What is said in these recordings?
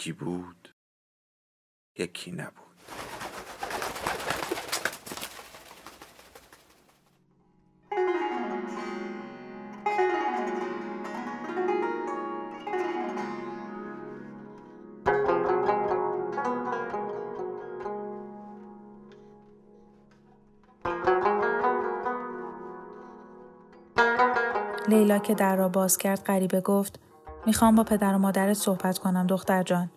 یکی بود یکی نبود. لیلا که در را باز کرد غریبه گفت می‌خوام با پدر و مادرت صحبت کنم دختر جان.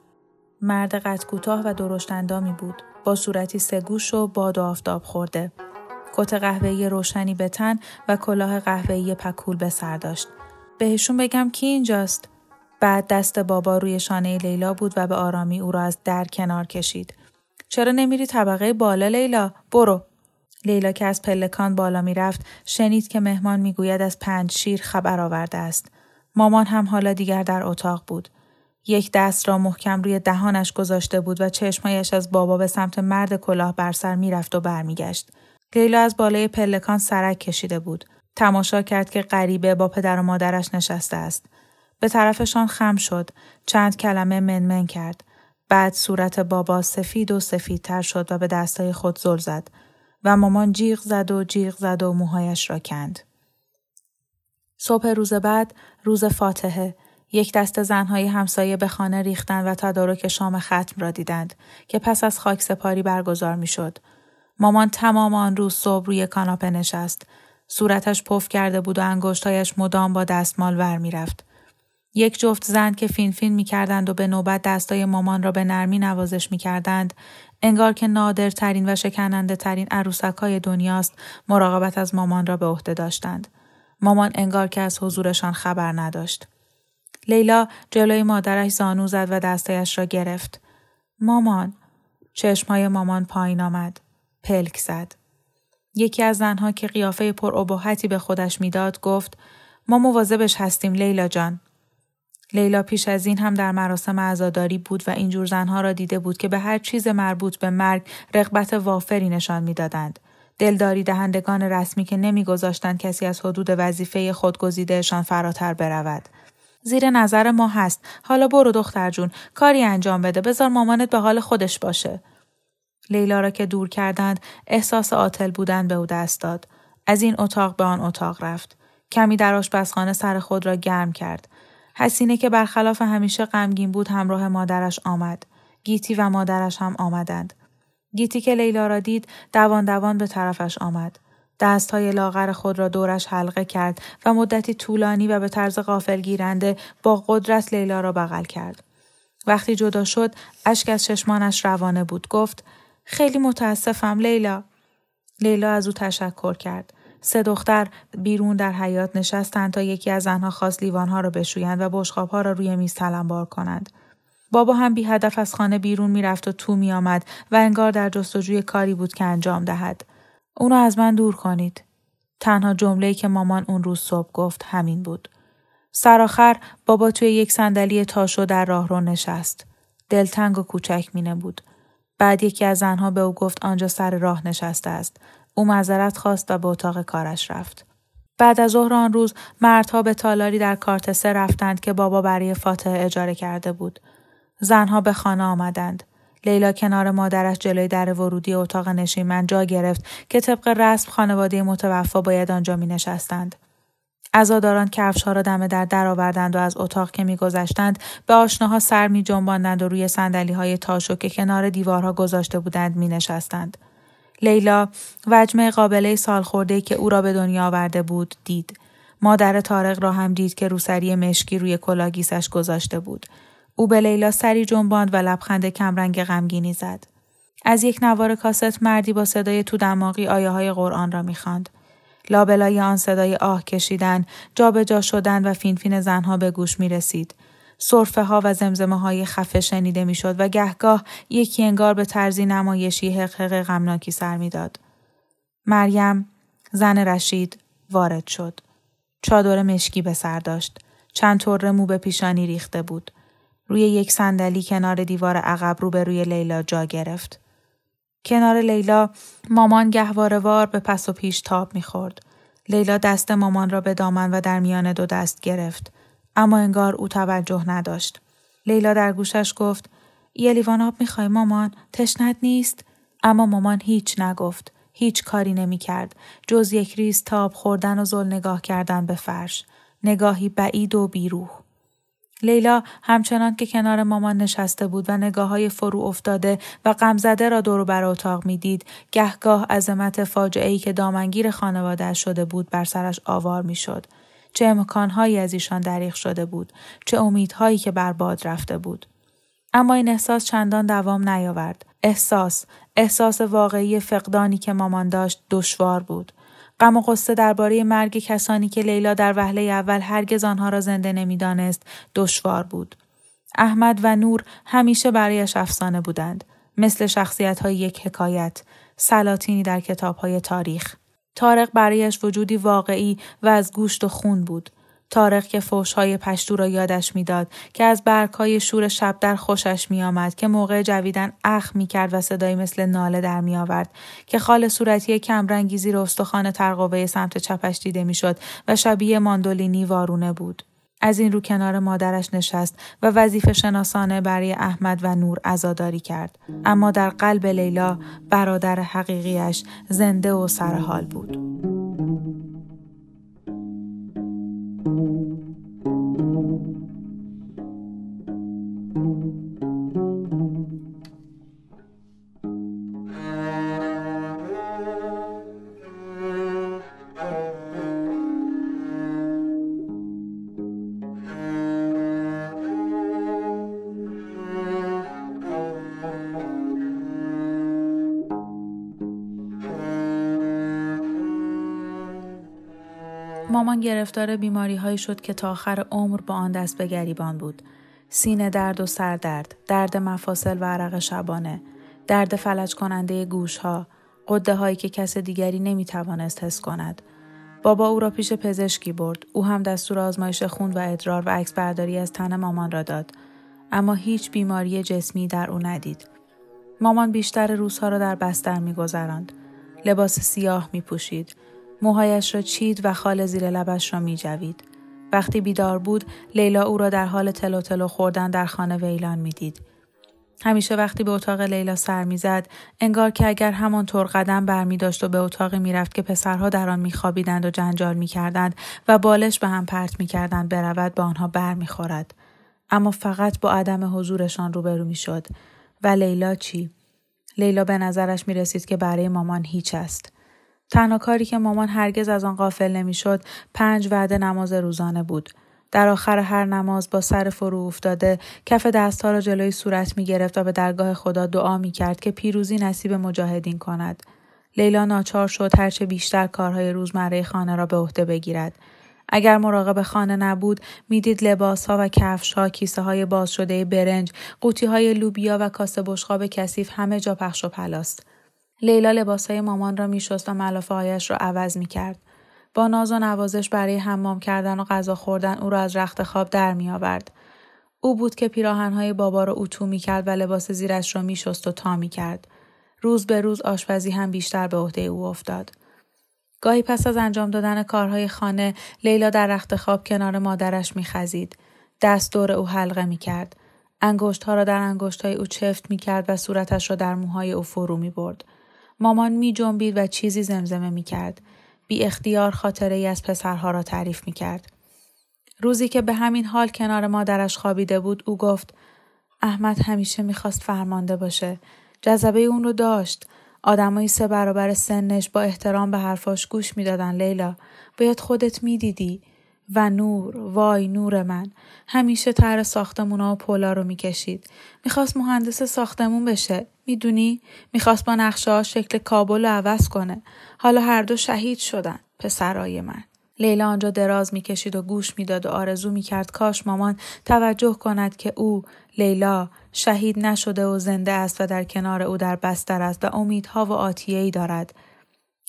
مرد قد کوتاه و درشت اندامی بود. با صورتی سگوش و باد و آفتاب خورده. کت قهوه‌ای روشنی به تن و کلاه قهوه‌ای پکول به سر داشت. بهشون بگم کی اینجاست؟ بعد دست بابا روی شانه لیلا بود و به آرامی او را از در کنار کشید. چرا نمیری طبقه بالا لیلا؟ برو. لیلا که از پلکان بالا می‌رفت شنید که مهمان می‌گوید از پنج شیر خبر آورده است. مامان هم حالا دیگر در اتاق بود. یک دست را محکم روی دهانش گذاشته بود و چشمایش از بابا به سمت مرد کلاه بر سر می‌رفت و برمیگشت. لیلا از بالای پلکان سرک کشیده بود. تماشا کرد که غریبه با پدر و مادرش نشسته است. به طرفشان خم شد. چند کلمه منمن کرد. بعد صورت بابا سفید و سفیدتر شد و به دستای خود زل زد. و مامان جیغ زد و جیغ زد و موهایش را کند. صبح روز بعد روز فاتحه یک دست زنهای همسایه به خانه ریختند و تدارک شام ختم را دیدند که پس از خاک سپاری برگزار می شد. مامان تمام آن روز صبح روی کاناپه نشست. صورتش پف کرده بود و انگشتایش مدام با دستمال ور می رفت. یک جفت زن که فین فین می کردند و به نوبت دستای مامان را به نرمی نوازش می کردند، انگار که نادرترین و شکننده ترین عروسک های دنیاست مراقبت از مامان را به عهده داشتند. مامان انگار که از حضورشان خبر نداشت. لیلا جلوی مادرش زانو زد و دستایش را گرفت. مامان چشمهای مامان پایین آمد. پلک زد. یکی از زنها که قیافه پر به خودش می‌داد گفت ما مواظبش هستیم لیلا جان. لیلا پیش از این هم در مراسم عزاداری بود و اینجور زنها را دیده بود که به هر چیز مربوط به مرگ رغبت وافری نشان می‌دادند. دلداری دهندگان رسمی که نمیگذاشتند کسی از حدود وظیفه خودگزیدهشان فراتر برود. زیر نظر ما هست. حالا برو دختر جون. کاری انجام بده. بذار مامانت به حال خودش باشه. لیلا را که دور کردند احساس عاطل بودن به او دست داد. از این اتاق به آن اتاق رفت. کمی در آشپزخانه سر خود را گرم کرد. حسینه که برخلاف همیشه غمگین بود همراه مادرش آمد. گیتی و مادرش هم آمدند. گیتی که لیلا را دید دوان دوان به طرفش آمد. دستهای لاغر خود را دورش حلقه کرد و مدتی طولانی و به طرز غافل گیرنده با قدرت لیلا را بغل کرد. وقتی جدا شد اشک از چشمانش روانه بود گفت خیلی متاسفم لیلا. لیلا از او تشکر کرد. سه دختر بیرون در حیات نشستند تا یکی از آنها خواست لیوانها را بشویند و بشقابها را روی میز تلمبار کنند. بابا هم بی هدف از خانه بیرون می‌رفت و تو می آمد و انگار در جستجوی کاری بود که انجام دهد. اونو از من دور کنید. تنها جمله‌ای که مامان اون روز صبح گفت همین بود. سرآخر بابا توی یک صندلی تاشو در راهرو نشست. دلتنگ و کوچک مینه بود. بعد یکی از زنها به او گفت آنجا سر راه نشسته است. او معذرت خواست و به اتاق کارش رفت. بعد از ظهر آن روز مردها به تالاری در کارتسه رفتند که بابا برای فاتحه اجاره کرده بود. زنها به خانه آمدند. لیلا کنار مادرش جلوی در ورودی اتاق نشیمن جا گرفت که طبق رسم خانواده متوفا باید آنجا می نشستند. کفش ها را دم در در آوردند و از اتاق که میگذشتند به آشناها سر می جنباندند و روی سندلی های تاشو که کنار دیوارها گذاشته بودند می نشستند. لیلا وجمه قابله سالخورده که او را به دنیا آورده بود دید. مادر طارق را هم دید که روسری مشکی روی کلاه‌گیسش گذاشته بود. او به لیلا سری جنباند و لبخند کمرنگ غمگینی زد. از یک نوار کاست مردی با صدای تو دماغی آیه های قرآن را می‌خواند. لابلای آن صدای آه کشیدن، جابجا جا شدن و فینفین زنها به گوش می رسید. سرفه ها و زمزمه های خفه شنیده می شد و گهگاه یکی انگار به طرزی نمایشی حقق غمناکی سر می داد. مریم، زن رشید، وارد شد. چادر مشکی به سر داشت. چند طور مو به پیشانی ریخته بود. روی یک صندلی کنار دیوار عقب روبروی لیلا جا گرفت. کنار لیلا مامان گهوارهوار به پس و پیش تاب می‌خورد. لیلا دست مامان را به دامن و در میان دو دست گرفت. اما انگار او توجه نداشت. لیلا در گوشش گفت یه لیوان آب می‌خوای مامان؟ تشنت نیست؟ اما مامان هیچ نگفت. هیچ کاری نمی‌کرد جز یک ریز تاب خوردن و زل نگاه کردن به فرش. نگاهی بعید و بیروح. لیلا همچنان که کنار مامان نشسته بود و نگاه های فرو افتاده و غمزده را دور بر اتاق می‌دید گهگاه عظمت فاجعه ای که دامنگیر خانواده شده بود بر سرش آوار می‌شد. چه امکانهایی از ایشان دریغ شده بود چه امیدهایی که بر باد رفته بود. اما این احساس چندان دوام نیاورد. احساس احساس واقعی فقدانی که مامان داشت دشوار بود. غم و قصه درباره مرگ کسانی که لیلا در وهله اول هرگز آنها را زنده نمی‌دانست دشوار بود. احمد و نور همیشه برایش افسانه بودند. مثل شخصیت های یک حکایت سلاطینی در کتاب های تاریخ. تارق برایش وجودی واقعی و از گوشت و خون بود. تارق که فوشهای پشتو را یادش می‌داد که از برگهای شور شب در خوشش میآمد که موقع جویدن اخ می‌کرد و صدایی مثل ناله در میآورد که خال صورتی کمرنگی زیر استخوان ترقوه سمت چپش دیده می‌شد و شبیه ماندولینی وارونه بود. از این رو کنار مادرش نشست و وظیفه شناسانه برای احمد و نور عزاداری کرد. اما در قلب لیلا برادر حقیقیش زنده و سرحال بود. مامان گرفتار بیماری هایی شد که تا آخر عمر با آن دست به گریبان بود. سینه درد و سردرد، درد مفاصل و عرق شبانه، درد فلج کننده گوش ها، قده هایی که کس دیگری نمی توانست حس کند. بابا او را پیش پزشکی برد. او هم دستور آزمایش خون و ادرار و عکس برداری از تن مامان را داد. اما هیچ بیماری جسمی در او ندید. مامان بیشتر روزها را در بستر میگذراند. لباس سیاه می پوشید. موهایش را چید و خال زیر لبش را می جوید. وقتی بیدار بود لیلا او را در حال تلو تلو خوردن در خانه ویلان می‌دید. همیشه وقتی به اتاق لیلا سر می‌زد انگار که اگر همانطور قدم برمی داشت و به اتاقی می‌رفت که پسرها در آن میخوابیدند و جنجال می‌کردند و بالش به هم پرت می‌کردند برود به آنها بر می‌خورد اما فقط با عدم حضورشان روبرو می‌شد و لیلا چی لیلا به نظرش می رسید که برای مامان هیچ است تنها کاری که مامان هرگز از آن غافل نمی‌شد پنج وعده نماز روزانه بود در آخر هر نماز با سر فرو افتاده کف دستها را جلوی صورت می گرفت و به درگاه خدا دعا می کرد که پیروزی نصیب مجاهدین کند. لیلا ناچار شد هرچه بیشتر کارهای روزمره خانه را به عهده بگیرد. اگر مراقب خانه نبود می‌دید لباس ها و کفش ها کیسه باز شده برنج قوطی های لوبیا و کاسه بشقاب کثیف همه جا پخش و پلاست لیلا لباسهای مامان را میشست و ملافه هایش را عوض می کرد. با ناز و نوازش برای حمام کردن و غذا خوردن او را از رخت خواب در می آورد. او بود که پیراهنهای بابا را اتو می کرد و لباس زیرش را می شست و تا می کرد. روز به روز آشپزی هم بیشتر به عهده او افتاد. گاهی پس از انجام دادن کارهای خانه لیلا در رخت خواب کنار مادرش می خزید. دست دور او حلقه می کرد. انگشت ها را در انگشت های او چفت می کرد و صورتش را در موهای او فرو می برد. مامان می جنبید و چیزی زمزمه می کرد. بی اختیار خاطره ای از پسرها را تعریف می کرد. روزی که به همین حال کنار مادرش خوابیده بود او گفت احمد همیشه می‌خواست فرمانده باشه. جذبه اون رو داشت. آدمایی سه برابر سنش با احترام به حرفاش گوش می‌دادن لیلا. باید خودت می‌دیدی. و نور وای نور من همیشه طرح ساختمونا و پولا رو می‌کشید می‌خواست مهندس ساختمون بشه می‌دونی می‌خواست با نقشه شکل کابل رو عوض کنه. حالا هر دو شهید شدن پسرای من. لیلا آنجا دراز می‌کشید و گوش می‌داد و آرزو می‌کرد کاش مامان توجه کند که او لیلا شهید نشده و زنده است و در کنار او در بستر است و امیدها و آتیهی دارد.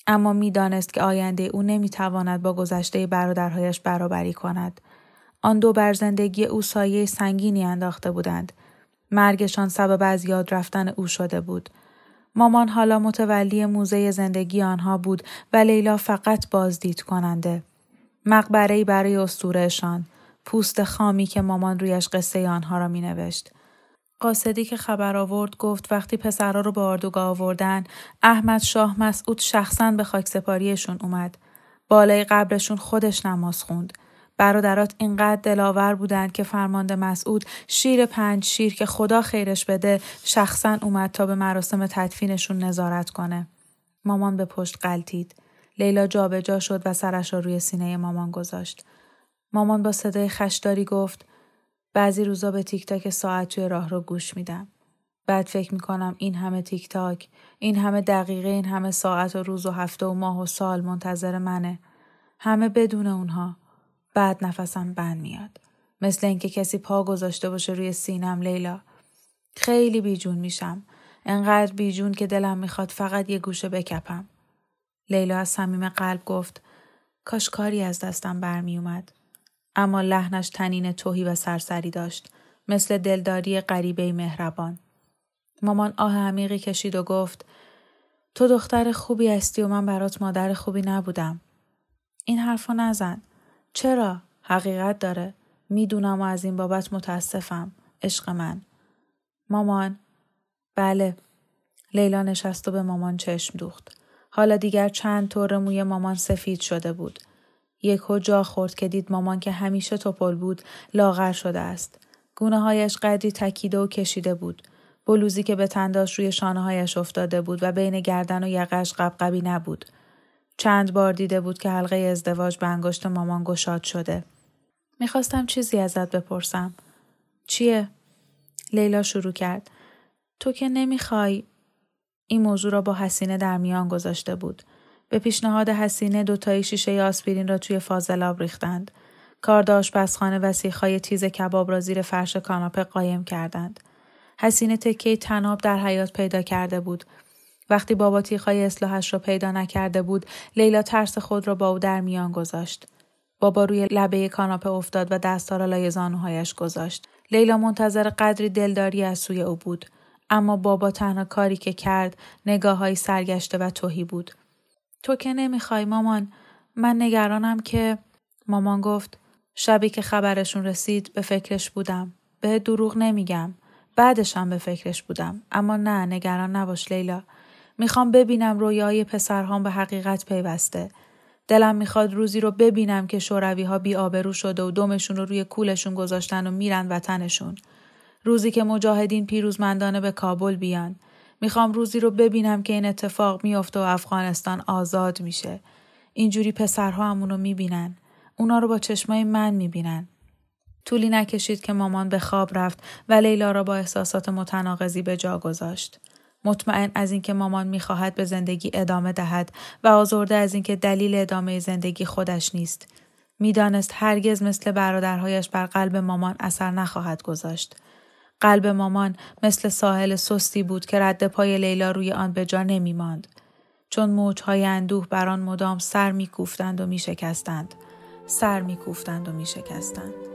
اما می‌دانست که آینده او نمی‌تواند با گذشته برادرهایش برابری کند. آن دو بر زندگی او سایه سنگینی انداخته بودند. مرگشان سبب از یاد رفتن او شده بود مامان حالا متولی موزه زندگی آنها بود و لیلا فقط بازدید کننده مقبره‌ای برای استورهشان پوست خامی که مامان رویش قصه آنها را می نوشت. قاصدی که خبر آورد گفت وقتی پسرها رو به اردوگاه آوردن احمد شاه مسعود شخصا به خاک سپاریشون اومد. بالای قبرشون خودش نماز خوند. برادرات اینقدر دلاور بودند که فرمانده مسعود شیر پنج شیر که خدا خیرش بده شخصا اومد تا به مراسم تدفینشون نظارت کنه. مامان به پشت قلتید. لیلا جابجا جا شد و سرش را روی سینه مامان گذاشت. مامان با صدای خشداری گفت بعضی روزا به تیک تاک ساعت توی راه رو گوش میدم. بعد فکر می‌کنم این همه تیک تاک، این همه دقیقه، این همه ساعت و روز و هفته و ماه و سال منتظر منه. همه بدون اونها. بعد نفسم بند میاد. مثل اینکه کسی پا گذاشته باشه روی سینم لیلا. خیلی بیجون میشم. انقدر بیجون که دلم می‌خواد فقط یه گوشه بکپم. لیلا از صمیم قلب گفت کاش کاری از دستم برمیومد. اما لحنش تنین توهی و سرسری داشت مثل دلداری غریبه مهربان. مامان آه عمیقی کشید و گفت تو دختر خوبی هستی و من برات مادر خوبی نبودم. این حرفو نزن. چرا؟ حقیقت داره. می‌دونم و از این بابت متاسفم. عشق من. مامان بله. لیلا نشست و به مامان چشم دوخت. حالا دیگر چند طور موی مامان سفید شده بود. یک جا خورد که دید مامان که همیشه توپل بود لاغر شده است. گونه هایش قدری تکیده و کشیده بود. بلوزی که به تنداش روی شانه هایش افتاده بود و بین گردن و یقش قبقبی نبود. چند بار دیده بود که حلقه ازدواج به انگشت مامان گشاد شده. می‌خواستم چیزی ازت بپرسم. چیه؟ لیلا شروع کرد. تو که نمی‌خوای این موضوع را با حسینه در میان گذاشته بود. به پیشنهاد حسینه دوتایی شیشه آسپرین را توی فاضلاب ریختند. کارد آشپزخانه و سیخهای تیز کباب را زیر فرش کاناپه قایم کردند. حسینه تکه تناب در حیات پیدا کرده بود. وقتی بابا تیخهای اصلاحش را پیدا نکرده بود، لیلا ترس خود را با او در میان گذاشت. بابا روی لبه کاناپه افتاد و دستها را لای زانوهایش گذاشت. لیلا منتظر قدری دلداری از سوی او بود. اما بابا تنها کاری که کرد نگاه های سرگشته و توهی بود. تو که نمی‌خوای مامان من نگرانم که مامان گفت شبی که خبرشون رسید به فکرش بودم. به دروغ نمیگم. بعدشم به فکرش بودم. اما نه نگران نباش لیلا. می‌خوام ببینم رویای پسرهام به حقیقت پیوسته. دلم می‌خواد روزی رو ببینم که شوروی ها بی آبرو شده و دمشون رو روی کولشون گذاشتن و میرن وطنشون. روزی که مجاهدین پیروزمندانه به کابل بیان. می‌خوام روزی رو ببینم که این اتفاق میافته و افغانستان آزاد میشه. اینجوری پسرها همونو می‌بینن. اونا رو با چشمای من می‌بینن. طولی نکشید که مامان به خواب رفت و لیلا را با احساسات متناقضی به جا گذاشت. مطمئن از اینکه مامان می‌خواهد به زندگی ادامه دهد و آزرده از اینکه دلیل ادامه زندگی خودش نیست. می‌دانست هرگز مثل برادرهایش بر قلب مامان اثر نخواهد گذاشت. قلب مامان مثل ساحل سستی بود که رد پای لیلا روی آن به جا نمی ماند. چون موجهای اندوه بر آن مدام سر میکوفتند و میشکستند سر میکوفتند و میشکستند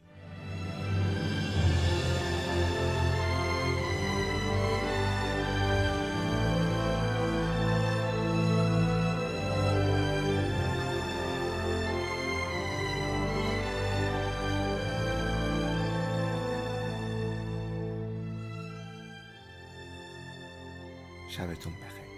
شبتون بخیر.